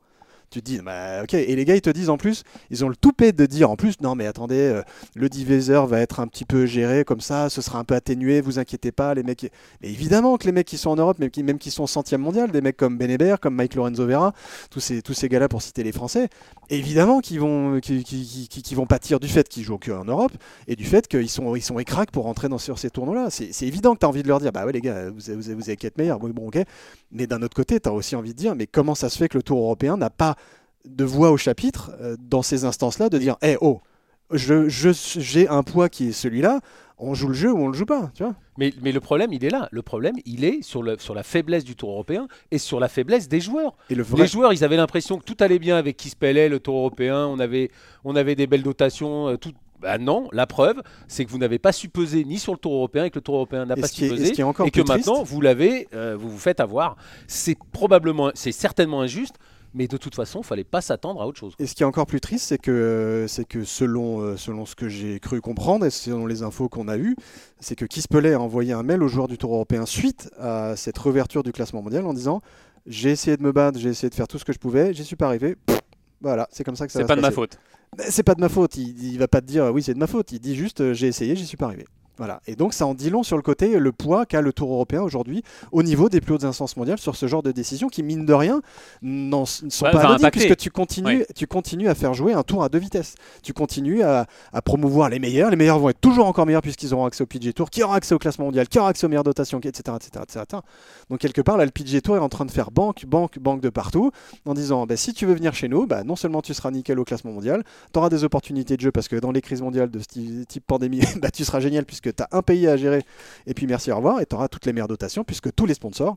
Tu te dis, bah, ok, et les gars ils te disent en plus, ils ont le toupet de dire en plus, non mais attendez, euh, le diviseur va être un petit peu géré comme ça, ce sera un peu atténué, vous inquiétez pas, les mecs. Mais évidemment que les mecs qui sont en Europe, même qui, même qui sont centième mondial, des mecs comme Ben Hébert, comme Mike Lorenzo Vera, tous ces, gars-là pour citer les Français, évidemment qu'ils vont, qu'ils vont pâtir du fait qu'ils jouent que en Europe et du fait qu'ils sont, ils sont pour rentrer dans, sur ces tournois-là. C'est, évident que tu as envie de leur dire, bah ouais les gars, vous, vous, vous avez qu'à être meilleurs, oui bon ok. Mais d'un autre côté, tu as aussi envie de dire, mais comment ça se fait que le Tour européen n'a pas de voix au chapitre euh, dans ces instances-là de dire, eh oh, je, je- j'ai un poids qui est celui-là, on joue le jeu ou on le joue pas, tu vois Mais, mais le problème, il est là. Le problème, il est sur, le, sur la faiblesse du Tour européen et sur la faiblesse des joueurs. Et le vrai, Les joueurs, ils avaient l'impression que tout allait bien avec qui se pellait, le Tour européen, on avait, on avait des belles dotations, euh, tout. Bah non, la preuve, c'est que vous n'avez pas su peser ni sur le Tour européen et que le Tour européen n'a pas est- su peser est encore et que maintenant vous l'avez, euh, vous vous faites avoir. C'est probablement, c'est certainement injuste, mais de toute façon, il fallait pas s'attendre à autre chose. Et ce qui est encore plus triste, c'est que, c'est que selon, euh, selon ce que j'ai cru comprendre et selon les infos qu'on a eues, c'est que Kispeley a envoyé un mail aux joueurs du Tour européen suite à cette réouverture du classement mondial en disant J'ai essayé de me battre, j'ai essayé de faire tout ce que je pouvais, j'y suis pas arrivé. Pff, Voilà, c'est comme ça que ça C'est pas se de ma faute. C'est pas de ma faute, il, il va pas te dire oui, c'est de ma faute, il dit juste euh, J'ai essayé, j'y suis pas arrivé. Voilà. Et donc ça en dit long sur le côté, le poids qu'a le Tour européen aujourd'hui au niveau des plus hautes instances mondiales sur ce genre de décisions qui, mine de rien, n'en- ne sont pas anodines puisque tu continues, Ouais. tu continues à faire jouer un tour à deux vitesses. Tu continues à, à promouvoir les meilleurs. Les meilleurs vont être toujours encore meilleurs puisqu'ils auront accès au PGA Tour, qui aura accès au classement mondial, qui aura accès aux meilleures dotations, etc. etc., etc. Donc quelque part, là, le PGA Tour est en train de faire banque, banque, banque de partout en disant bah, si tu veux venir chez nous, bah, non seulement tu seras nickel au classement mondial, tu auras des opportunités de jeu parce que dans les crises mondiales de ce type pandémie, bah, tu seras génial puisque tu as un pays à gérer et puis merci, au revoir, et tu auras toutes les meilleures dotations puisque tous les sponsors,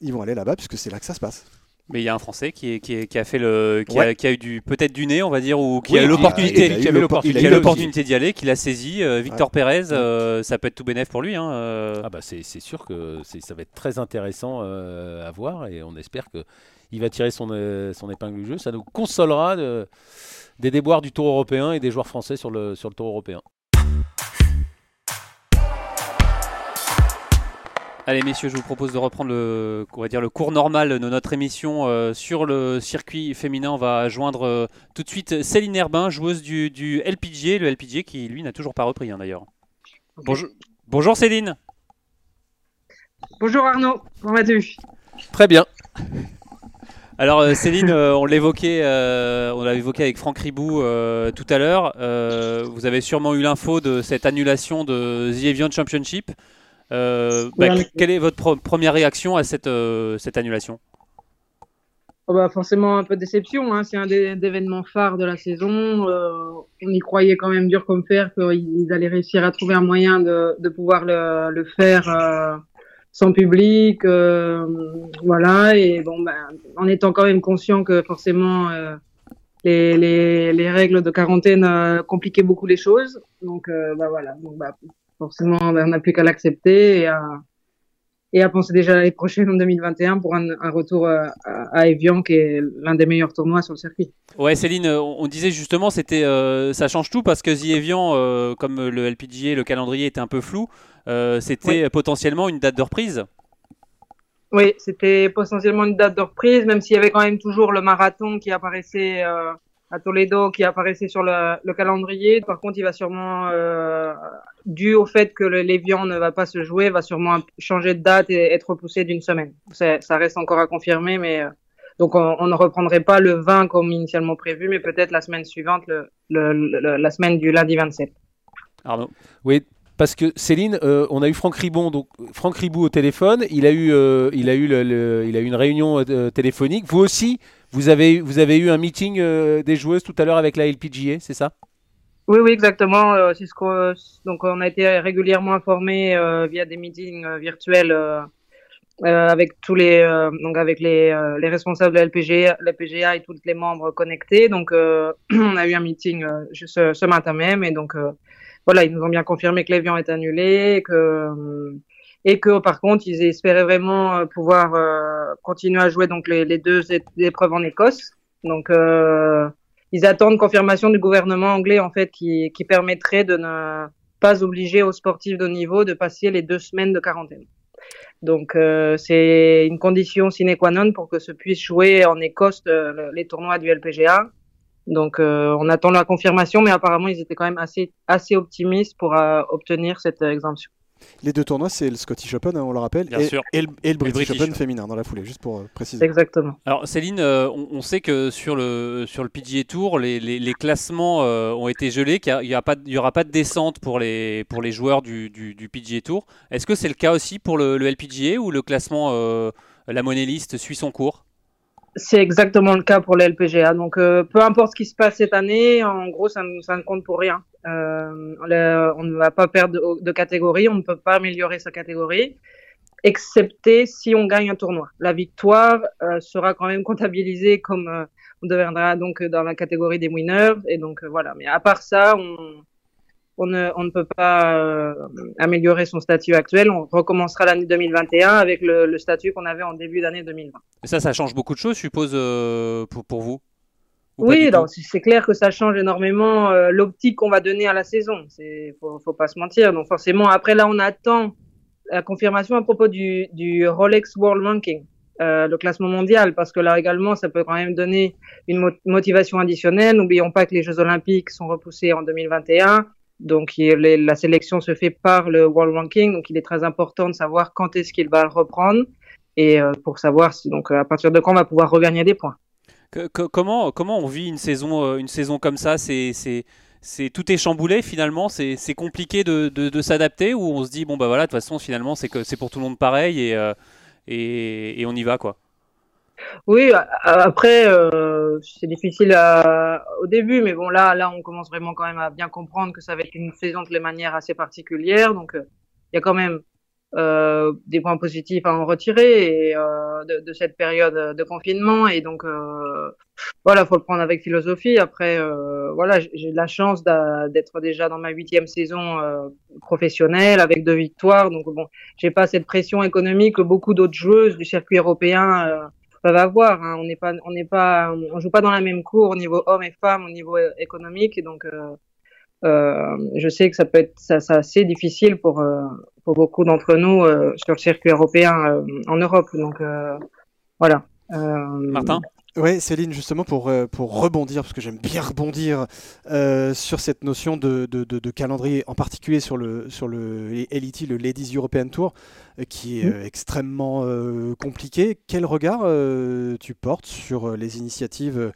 ils vont aller là-bas puisque c'est là que ça se passe. Mais il y a un Français qui, est- qui, est- qui a fait le, qui, Ouais. a, qui a eu du peut-être du nez, on va dire, ou qui Oui, a l'opportunité, qui avait l'opportunité, d'y aller, qui l'a saisi. euh, Victor Ouais. Pérez, euh, ça peut être tout bénéf pour lui. Hein, euh. Ah bah c'est c'est sûr que c'est- ça va être très intéressant euh, à voir et on espère que il va tirer son, son épingle du jeu. Ça nous consolera des déboires du Tour européen et des joueurs français sur le, sur le Tour européen. Allez messieurs, je vous propose de reprendre le, on va dire le cours normal de notre émission euh, sur le circuit féminin. On va joindre euh, tout de suite Céline Herbin, joueuse du, du LPGA, le LPGA qui lui n'a toujours pas repris hein, d'ailleurs. Bonjour, bonjour Céline. Bonjour Arnaud, comment vas-tu? Très bien. Alors euh, Céline, on l'évoquait, on l'a évoqué avec Franck Ribou tout à l'heure. vous avez sûrement eu l'info de cette annulation de The Evian Championship. Euh, bah, quelle est votre première réaction à cette, euh, cette annulation? Oh bah Forcément un peu de déception. Hein. C'est un des, événements phares de la saison. Euh, on y croyait quand même dur comme fer qu'ils allaient réussir à trouver un moyen de, de pouvoir le, le faire sans public. voilà. Et bon, bah, en étant quand même conscient que forcément les, les, les, règles de quarantaine compliquaient beaucoup les choses. Donc, bah, voilà. Donc, bah, forcément, on n'a plus qu'à l'accepter et à, et à penser déjà l'année prochaine en 2021 pour un, retour euh, à, Evian qui est l'un des meilleurs tournois sur le circuit. Ouais, Céline, on disait justement c'était euh, ça change tout parce que The Evian, euh, comme le LPGA, le calendrier était un peu flou, c'était potentiellement une date de reprise. Oui, c'était potentiellement une date de reprise, même s'il y avait quand même toujours le marathon qui apparaissait à Toledo qui apparaissait sur le, le, calendrier. Par contre, il va sûrement, euh, dû au fait que le Lévian ne va pas se jouer, va sûrement changer de date et être repoussé d'une semaine. Ça reste encore à confirmer, mais euh, donc on, on, ne reprendrait pas le 20 comme initialement prévu, mais peut-être la semaine suivante, le, le, la semaine du lundi 27. Arnaud. Oui, parce que Céline, euh, on a eu Franck Ribon, donc Franck Ribou au téléphone. Il a eu, euh, il a eu, le, il a eu une réunion euh, téléphonique. Vous aussi, vous avez, vous avez eu un meeting des joueuses tout à l'heure avec la LPGA, c'est ça? Oui, oui, exactement. c'est ce donc on a été régulièrement informés via des meetings virtuels avec tous les, donc avec les, les responsables de la LPGA, et tous les membres connectés. Donc on a eu un meeting ce, ce, matin même et donc voilà, ils nous ont bien confirmé que l'avion est annulé et que euh, et que par contre ils espéraient vraiment euh, pouvoir euh, continuer à jouer donc les, les, deux épreuves en Écosse. Donc euh, ils attendent confirmation du gouvernement anglais en fait qui, qui permettrait de ne pas obliger aux sportifs de niveau de passer les deux semaines de quarantaine. Donc euh, c'est une condition sine qua non pour que se puisse jouer en Écosse les tournois du LPGA. Donc euh, on attend la confirmation, mais apparemment ils étaient quand même assez, assez optimistes pour euh, obtenir cette exemption. Les deux tournois, c'est le Scottish Open, hein, on le rappelle, et, sûr. Et, le, British, Open féminin dans la foulée, juste pour euh, préciser. Exactement. Alors Céline, on, sait que sur le, sur le PGA Tour, les, les, les classements ont été gelés, qu'il n'y aura pas de descente pour les, pour les joueurs du, du, du PGA Tour. Est-ce que c'est le cas aussi pour le, le LPGA ou le classement, la monnaie liste suit son cours? C'est exactement le cas pour les LPGA. Donc, euh, peu importe ce qui se passe cette année, en gros, ça, ça ne compte pour rien. Euh, on ne va pas perdre de, catégorie, on ne peut pas améliorer sa catégorie, excepté si on gagne un tournoi. La victoire euh, sera quand même comptabilisée comme euh, on deviendra donc dans la catégorie des winners. Et donc voilà. Mais à part ça, on, ne, peut pas améliorer son statut actuel. On recommencera l'année 2021 avec le, statut qu'on avait en début d'année 2020. Et ça, ça change beaucoup de choses, je suppose, pour vous? Oui, c'est clair que ça change énormément euh, l'optique qu'on va donner à la saison. Il faut, faut pas se mentir. Donc forcément, après là, on attend la confirmation à propos du, du Rolex World Ranking. le classement mondial, parce que là également, ça peut quand même donner une motivation additionnelle. N'oublions pas que les Jeux Olympiques sont repoussés en 2021. Donc la sélection se fait par le World Ranking, donc il est très important de savoir quand est-ce qu'il va le reprendre et euh, pour savoir si, donc à partir de quand on va pouvoir regagner des points. Comment comment on vit une saison euh, une saison comme ça? C'est c'est tout est chamboulé finalement? C'est compliqué de, de, s'adapter? Ou on se dit bon bah voilà de toute façon finalement c'est que c'est pour tout le monde pareil et, euh, et, on y va quoi? Oui, après, euh, c'est difficile au début, mais bon, là, là, on commence vraiment quand même à bien comprendre que ça va être une saison de les manières assez particulières. Donc, il y a quand même euh, des points positifs à en retirer et, euh, de, de, cette période de confinement. Et donc, euh, voilà, faut le prendre avec philosophie. Après, euh, voilà, j'ai de la chance d'être déjà dans ma huitième saison professionnelle avec deux victoires. Donc, bon, j'ai pas cette pression économique que beaucoup d'autres joueuses du circuit européen peuvent avoir. Hein. On n'est pas, on n'est pas, on joue pas dans la même cour au niveau hommes et femmes, au niveau économique. Et donc, euh, euh, je sais que ça peut être ça, ça assez difficile pour euh, pour beaucoup d'entre nous euh, sur le circuit européen euh, en Europe. Donc voilà. Martin? Oui, Céline, justement pour, euh, pour rebondir, parce que j'aime bien rebondir euh, sur cette notion de, de, de, calendrier, en particulier sur le, sur le LET, le Ladies European Tour, euh, qui est mmh. extrêmement compliqué. Quel regard tu portes sur les initiatives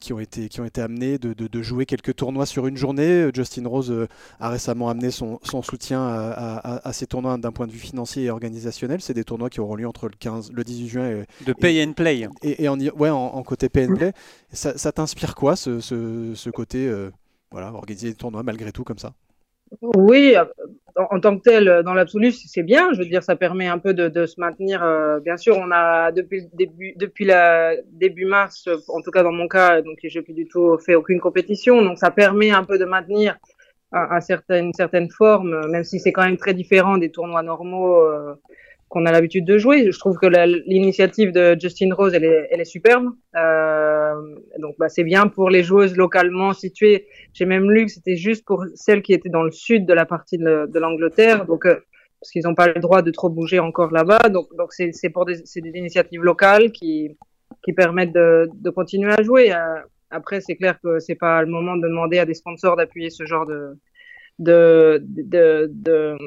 qui, ont été, qui ont été amenées de, de, jouer quelques tournois sur une journée? Justin Rose a récemment amené son, son soutien à, à, à, ces tournois d'un point de vue financier et organisationnel. C'est des tournois qui auront lieu entre le, 15, le 18 juin et, de pay and play. Et, et en ouais, en, côté PNP. Ça, ça t'inspire quoi, ce, ce, côté, euh, voilà, organiser des tournois malgré tout comme ça? Oui, euh, en, tant que tel, dans l'absolu, c'est bien. Je veux dire, ça permet un peu de, de se maintenir. Euh, bien sûr, on a depuis début, depuis la début mars, en tout cas dans mon cas, donc j'ai plus du tout fait aucune compétition, donc ça permet un peu de maintenir un, certain, une certaine forme, même si c'est quand même très différent des tournois normaux qu'on a l'habitude de jouer. Je trouve que l'initiative de Justin Rose, elle est, elle est superbe. Euh, donc, bah, c'est bien pour les joueuses localement situées. J'ai même lu que c'était juste pour celles qui étaient dans le sud de la partie de l'Angleterre. Donc, euh, parce qu'ils n'ont pas le droit de trop bouger encore là-bas. Donc, c'est pour des, des initiatives locales qui, qui permettent de, de continuer à jouer. Euh, après, c'est clair que c'est pas le moment de demander à des sponsors d'appuyer ce genre de, de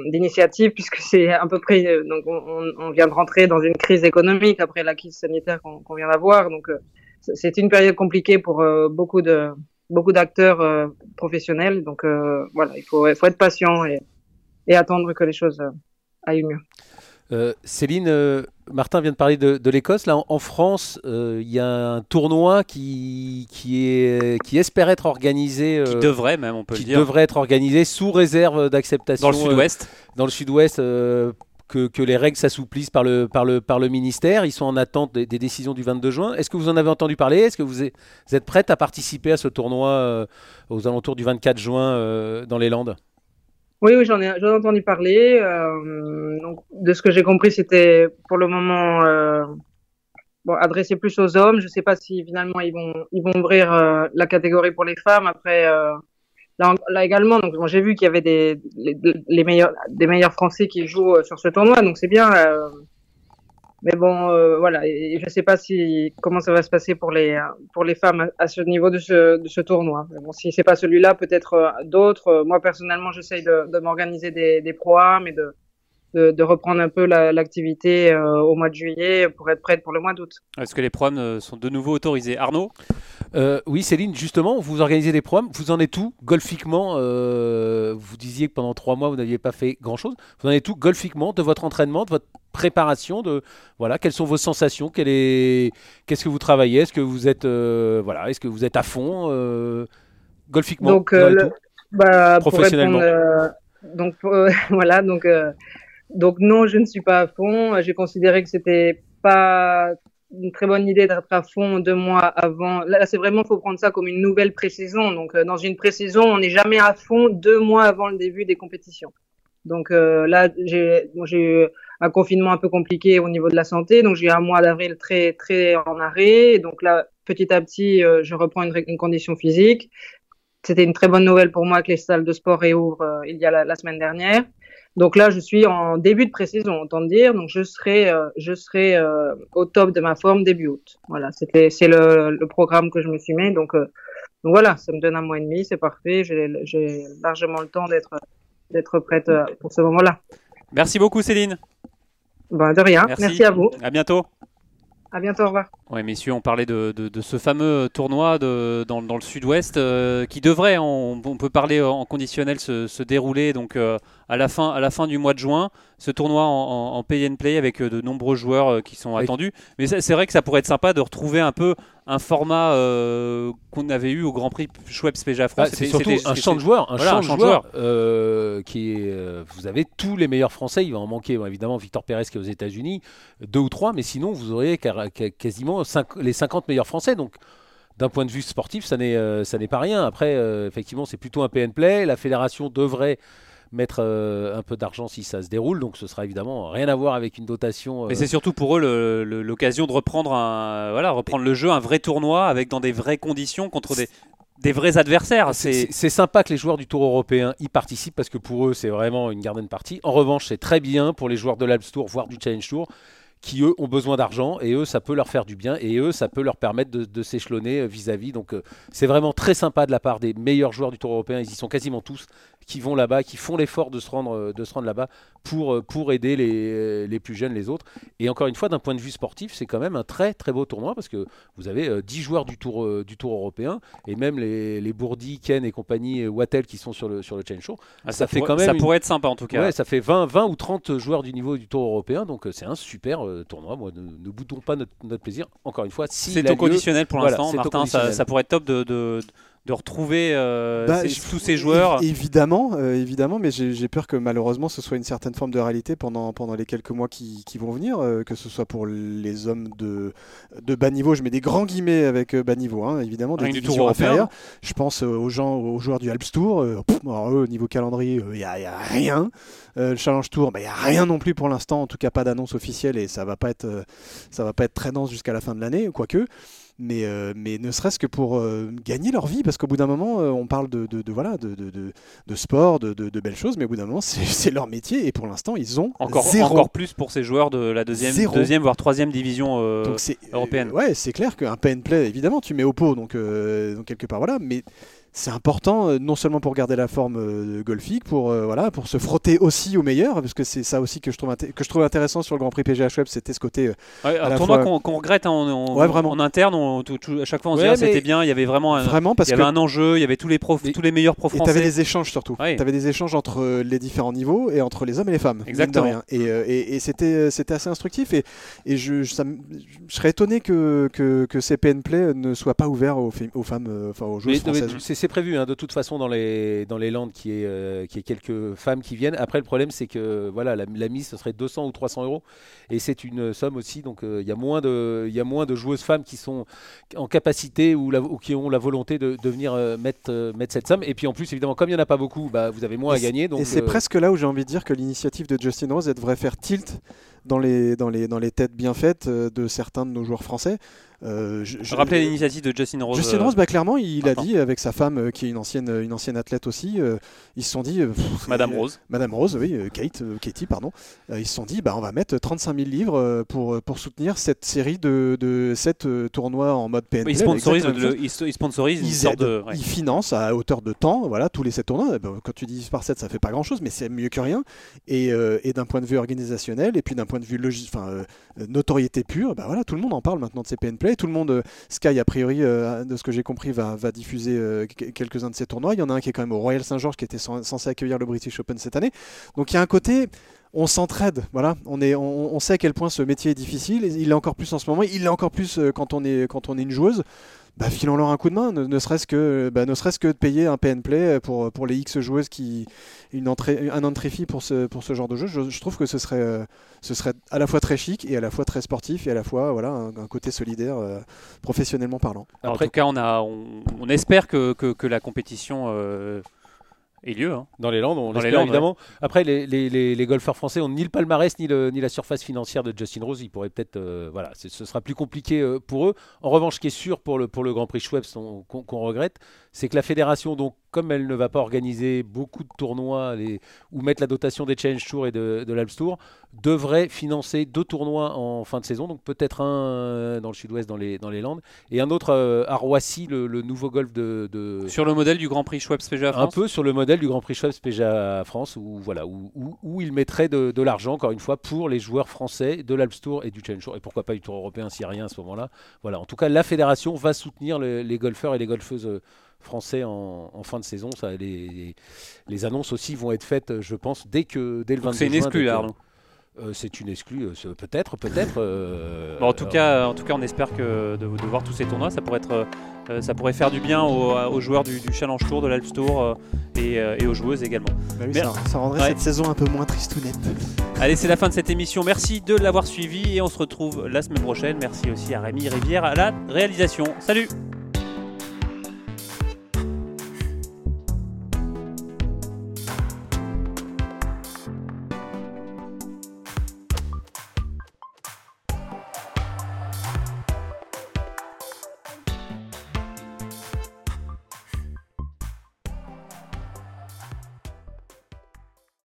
d'initiatives puisque c'est à peu près euh, donc on, on, vient de rentrer dans une crise économique après la crise sanitaire qu'on vient d'avoir donc euh, c'est une période compliquée pour euh, beaucoup de beaucoup d'acteurs professionnels donc voilà il faut, il faut être patient et, et attendre que les choses aillent mieux. Euh, Céline, euh, Martin vient de parler de, l'Écosse. Là, en, France, euh, il y a un tournoi qui, qui, est, qui espère être organisé. qui devrait même, on peut le dire. devrait être organisé sous réserve d'acceptation. Dans le sud-ouest Dans le sud-ouest. Que, que, les règles s'assouplissent par le, par, le, par le ministère. Ils sont en attente des, décisions du 22 juin. Est-ce que vous en avez entendu parler? Est-ce que vous êtes, vous êtes prête à participer à ce tournoi aux alentours du 24 juin dans les Landes? Oui, oui, j'en ai, j'en ai entendu parler. Euh, donc, de ce que j'ai compris, c'était pour le moment euh, bon, adressé plus aux hommes. Je ne sais pas si finalement ils vont, ils vont ouvrir euh, la catégorie pour les femmes. Après, euh, là, là, également, donc bon, j'ai vu qu'il y avait des les, les, meilleurs, des meilleurs Français qui jouent euh, sur ce tournoi, donc c'est bien. Mais bon, euh, voilà, et je ne sais pas si comment ça va se passer pour les pour les femmes à, ce niveau de ce, de ce tournoi. Mais bon, si c'est pas celui-là, peut-être euh, d'autres. Moi personnellement, j'essaye de, de m'organiser des, des programmes et de de, de, reprendre un peu l'activité euh, au mois de juillet pour être prête pour le mois d'août. Est-ce que les programmes euh, sont de nouveau autorisés? Arnaud? Euh, Oui, Céline, justement, vous organisez des programmes. Vous en êtes tout golfiquement Vous disiez que pendant trois mois, vous n'aviez pas fait grand-chose. Vous en êtes tout golfiquement de votre entraînement, de votre préparation de voilà quelles sont vos sensations? Qu'est-ce que vous travaillez? Est-ce que vous êtes voilà est-ce que vous êtes à fond golfiquement? Donc bah, professionnellement? donc voilà donc donc non, je ne suis pas à fond. J'ai considéré que c'était pas une très bonne idée d'être à fond deux mois avant. Là, c'est vraiment, faut prendre ça comme une nouvelle pré-saison. Donc, euh, dans une pré-saison, on n'est jamais à fond deux mois avant le début des compétitions. Donc euh, là, j'ai eu un confinement un peu compliqué au niveau de la santé. Donc, j'ai eu un mois d'avril très, très en arrêt. donc là, petit à petit, euh, je reprends une, condition physique. C'était une très bonne nouvelle pour moi que les salles de sport réouvrent il y a la semaine dernière. Donc là, je suis en début de pré-saison, autant dire. Donc je serai, euh, je serai euh, au top de ma forme début août. Voilà, c'était, c'est le, le, programme que je me suis mis. Donc, euh, donc voilà, ça me donne un mois et demi, c'est parfait. J'ai, j'ai largement le temps d'être, d'être prête pour ce moment-là. Merci beaucoup, Céline. Ben, de rien. Merci à vous. À bientôt. À bientôt, au revoir. Oui, messieurs, on parlait de, de, de ce fameux tournoi de, dans, dans, le sud-ouest euh, qui devrait, on, on, peut parler en conditionnel, se, se dérouler donc, euh, à, la fin, à la fin du mois de juin. Ce tournoi en, en, pay and play avec euh, de nombreux joueurs qui sont attendus. Mais c'est vrai que ça pourrait être sympa de retrouver un peu un format euh, qu'on avait eu au Grand Prix Schweppes PGA France. Bah, c'est surtout un champ de joueurs, un champ, de joueurs, euh, qui est. Euh, vous avez tous les meilleurs Français. Il va en manquer évidemment Victor Pérez qui est aux États-Unis, deux ou trois, mais sinon vous auriez quasiment les 50 meilleurs Français. Donc d'un point de vue sportif, ça n'est n'est pas rien. Après, effectivement, c'est plutôt un PN play. La fédération devrait mettre euh, un peu d'argent si ça se déroule. Donc ce sera évidemment rien à voir avec une dotation. Mais c'est surtout pour eux l'occasion de reprendre, un, voilà, reprendre le jeu, un vrai tournoi avec dans des vraies conditions contre des, des vrais adversaires. C'est sympa que les joueurs du Tour européen y participent parce que pour eux, c'est vraiment une garden party. En revanche, c'est très bien pour les joueurs de l'Alps Tour, voire du Challenge Tour, qui eux ont besoin d'argent et eux, ça peut leur faire du bien et eux, ça peut leur permettre de, s'échelonner euh, vis-à-vis. Donc, euh, c'est vraiment très sympa de la part des meilleurs joueurs du Tour européen. Ils y sont quasiment tous qui vont là-bas, qui font l'effort de se rendre, euh, de se rendre là-bas pour, euh, pour aider les, les plus jeunes, les autres. Et encore une fois, d'un point de vue sportif, c'est quand même un très très beau tournoi parce que vous avez euh, 10 joueurs du Tour, euh, du tour européen et même les, les Bourdi, Ken et compagnie, euh, Wattel qui sont sur le, sur le Challenge Show. ah, ça fait pourrait- quand même ça une- pourrait être sympa en tout cas. Ouais, ça fait 20, 20 ou 30 joueurs du niveau du Tour européen, donc euh, c'est un super euh, tournoi. Moi, ne, ne boutons pas notre, notre plaisir. Encore une fois, si c'est au conditionnel pour l'instant, Martin. Ça, pourrait être top de, de, de retrouver euh, Bah, ces- tous ces joueurs. évi- Évidemment, euh, évidemment, mais j'ai peur que malheureusement ce soit une certaine forme de réalité pendant, pendant les quelques mois qui, qui vont venir, euh, que ce soit pour les hommes de, de bas niveau, je mets des grands guillemets avec bas niveau, hein, évidemment, des du divisions inférieures. Je pense aux gens, aux joueurs du Alps Tour, pff, alors eux, au niveau calendrier, il n'y a, rien. Le Challenge Tour, il n'y a rien non plus pour l'instant, en tout cas pas d'annonce officielle et ça va pas être, ça va pas être très dense jusqu'à la fin de l'année, quoique. Mais, euh, mais ne serait-ce que pour euh, gagner leur vie, parce qu'au bout d'un moment, euh, on parle de, de, de, voilà, de, de, sport, de, belles choses, mais au bout d'un moment, c'est leur métier, et pour l'instant, ils ont Encore, zéro. encore plus pour ces joueurs de la deuxième, Zéro. deuxième voire troisième division. Donc européenne. ouais, c'est clair qu'un pay and play, évidemment, tu mets au pot, donc, donc quelque part, voilà, mais c'est important euh, non seulement pour garder la forme euh, golfique, pour euh, voilà, pour se frotter aussi au meilleur, parce que c'est ça aussi que je trouve que je trouve intéressant sur le Grand Prix PGH Web, c'était ce côté euh, ouais, à un la tournoi fois- qu'on regrette hein, en, Ouais, interne. on- tout- tout- à chaque fois, on se Ouais, dit ah, c'était mais- bien. Il y avait vraiment un, vraiment parce il y avait que un enjeu. Il y avait tous les profs, tous les meilleurs profs Et tu avais français. des échanges surtout. Tu avais des échanges entre les différents niveaux et entre les hommes et les femmes. Exactement. rien. Et, et, et c'était, assez instructif. Et, et je, ça serais étonné que, que, que ces PN Play ne soient pas ouverts aux, aux femmes, enfin aux joueuses françaises. C'est prévu hein, de toute façon dans les, dans les Landes qu'il y, euh, qu'il y ait quelques femmes qui viennent. Après, le problème, c'est que voilà, la, la mise, ce serait 200 ou 300 euros. Et c'est une somme aussi. Donc, euh, il y, a moins de- il y a moins de joueuses femmes qui sont en capacité ou, la- ou qui ont la volonté de, de venir euh, mettre, euh, mettre cette somme. Et puis, en plus, évidemment, comme il n'y en a pas beaucoup, bah, vous avez moins Et à gagner. Donc, et c'est presque là où j'ai envie de dire que l'initiative de Justin Rose elle devrait faire tilt dans les, dans les, dans les têtes bien faites euh, de certains de nos joueurs français. Euh, je, je- Rappelez l'initiative de Justin Rose. Justin euh, Rose, bah, clairement, il a dit avec sa femme, euh, qui est une ancienne, une ancienne athlète aussi, euh, ils se sont dit. euh, pff, Madame euh, Rose. Madame Rose, oui, euh, Kate, euh, Katie, pardon. Euh, ils se sont dit, bah, on va mettre 35 000 livres euh, pour, pour soutenir cette série de, de 7 tournois en mode le- une Ils aident, de. ouais. ils financent à hauteur de temps, voilà, tous les 7 tournois. Ben, quand tu divises par 7, ça fait pas grand chose, mais c'est mieux que rien. Et, euh, et d'un point de vue organisationnel, et puis d'un point de vue logi- enfin, euh, notoriété pure, bah voilà, tout le monde en parle maintenant de ces PN Play. Tout le monde, euh, Sky, a priori, euh, de ce que j'ai compris, va, diffuser que- quelques-uns de ces tournois. Il y en a un qui est quand même au Royal Saint-Georges, qui était cen- censé accueillir le British Open cette année. Donc il y a un côté. On s'entraide, voilà. On, est, on, on sait à quel point ce métier est difficile. et Il l'est encore plus en ce moment. Il l'est encore plus euh, quand on est, quand on est une joueuse bah, filons-leur un coup de main, ne, ne serait-ce que, bah, ne serait-ce que de payer un PN Play pour, pour les X joueuses qui une entrée, un entrée fee pour ce, pour ce genre de jeu. Je, je trouve que ce serait, euh, ce serait à la fois très chic et à la fois très sportif et à la fois voilà un, un côté solidaire euh, professionnellement parlant. Alors, Après- en tout cas, on, a, on, on espère que, que, que la compétition euh, ait lieu. hein. Dans les Landes, on Dans les l'espère Landes, évidemment. Après, les, les- les- les golfeurs français ont ni le palmarès ni, le- ni la surface financière de Justin Rose. Ils pourraient peut-être, euh, voilà, ce sera plus compliqué euh, pour eux. En revanche, ce qui est sûr pour le, pour le Grand Prix qu'on qu'on regrette, c'est que la fédération, donc, comme elle ne va pas organiser beaucoup de tournois les- ou mettre la dotation des Challenge Tour et de, de l'Alps Tour, devrait financer deux tournois en fin de saison. Donc peut-être un euh, dans le sud-ouest, dans les, dans les Landes, et un autre euh, à Roissy, le, le nouveau golf de, de- Sur le modèle du Grand Prix PGA un France. peu sur le modèle du Grand Prix Schweppes PGA France, où, voilà, où, où, où il mettrait de, de l'argent, encore une fois, pour les joueurs français de l'Alps Tour et du Challenge Tour, et pourquoi pas du Tour européen s'il n'y a rien à ce moment-là. Voilà, en tout cas, la fédération va soutenir le- les golfeurs et les golfeuses euh, français en, en fin de saison. Ça, les, les annonces aussi vont être faites, je pense, dès, que, dès le 22 Donc c'est une juin, exclue, là. Euh, c'est une exclue, euh, peut-être, peut-être. euh, Bon, en, tout euh, cas, en tout cas, on espère que de, de voir tous ces tournois, ça pourrait, être, euh, ça pourrait faire du bien aux, aux joueurs du, du Challenge Tour, de l'Alps Tour euh, et, euh, et aux joueuses également. Bah oui, Mais- ça, ça rendrait Ouais. cette saison un peu moins tristounette. Allez, c'est la fin de cette émission. Merci de l'avoir suivi et on se retrouve la semaine prochaine. Merci aussi à Rémi Rivière à la réalisation. Salut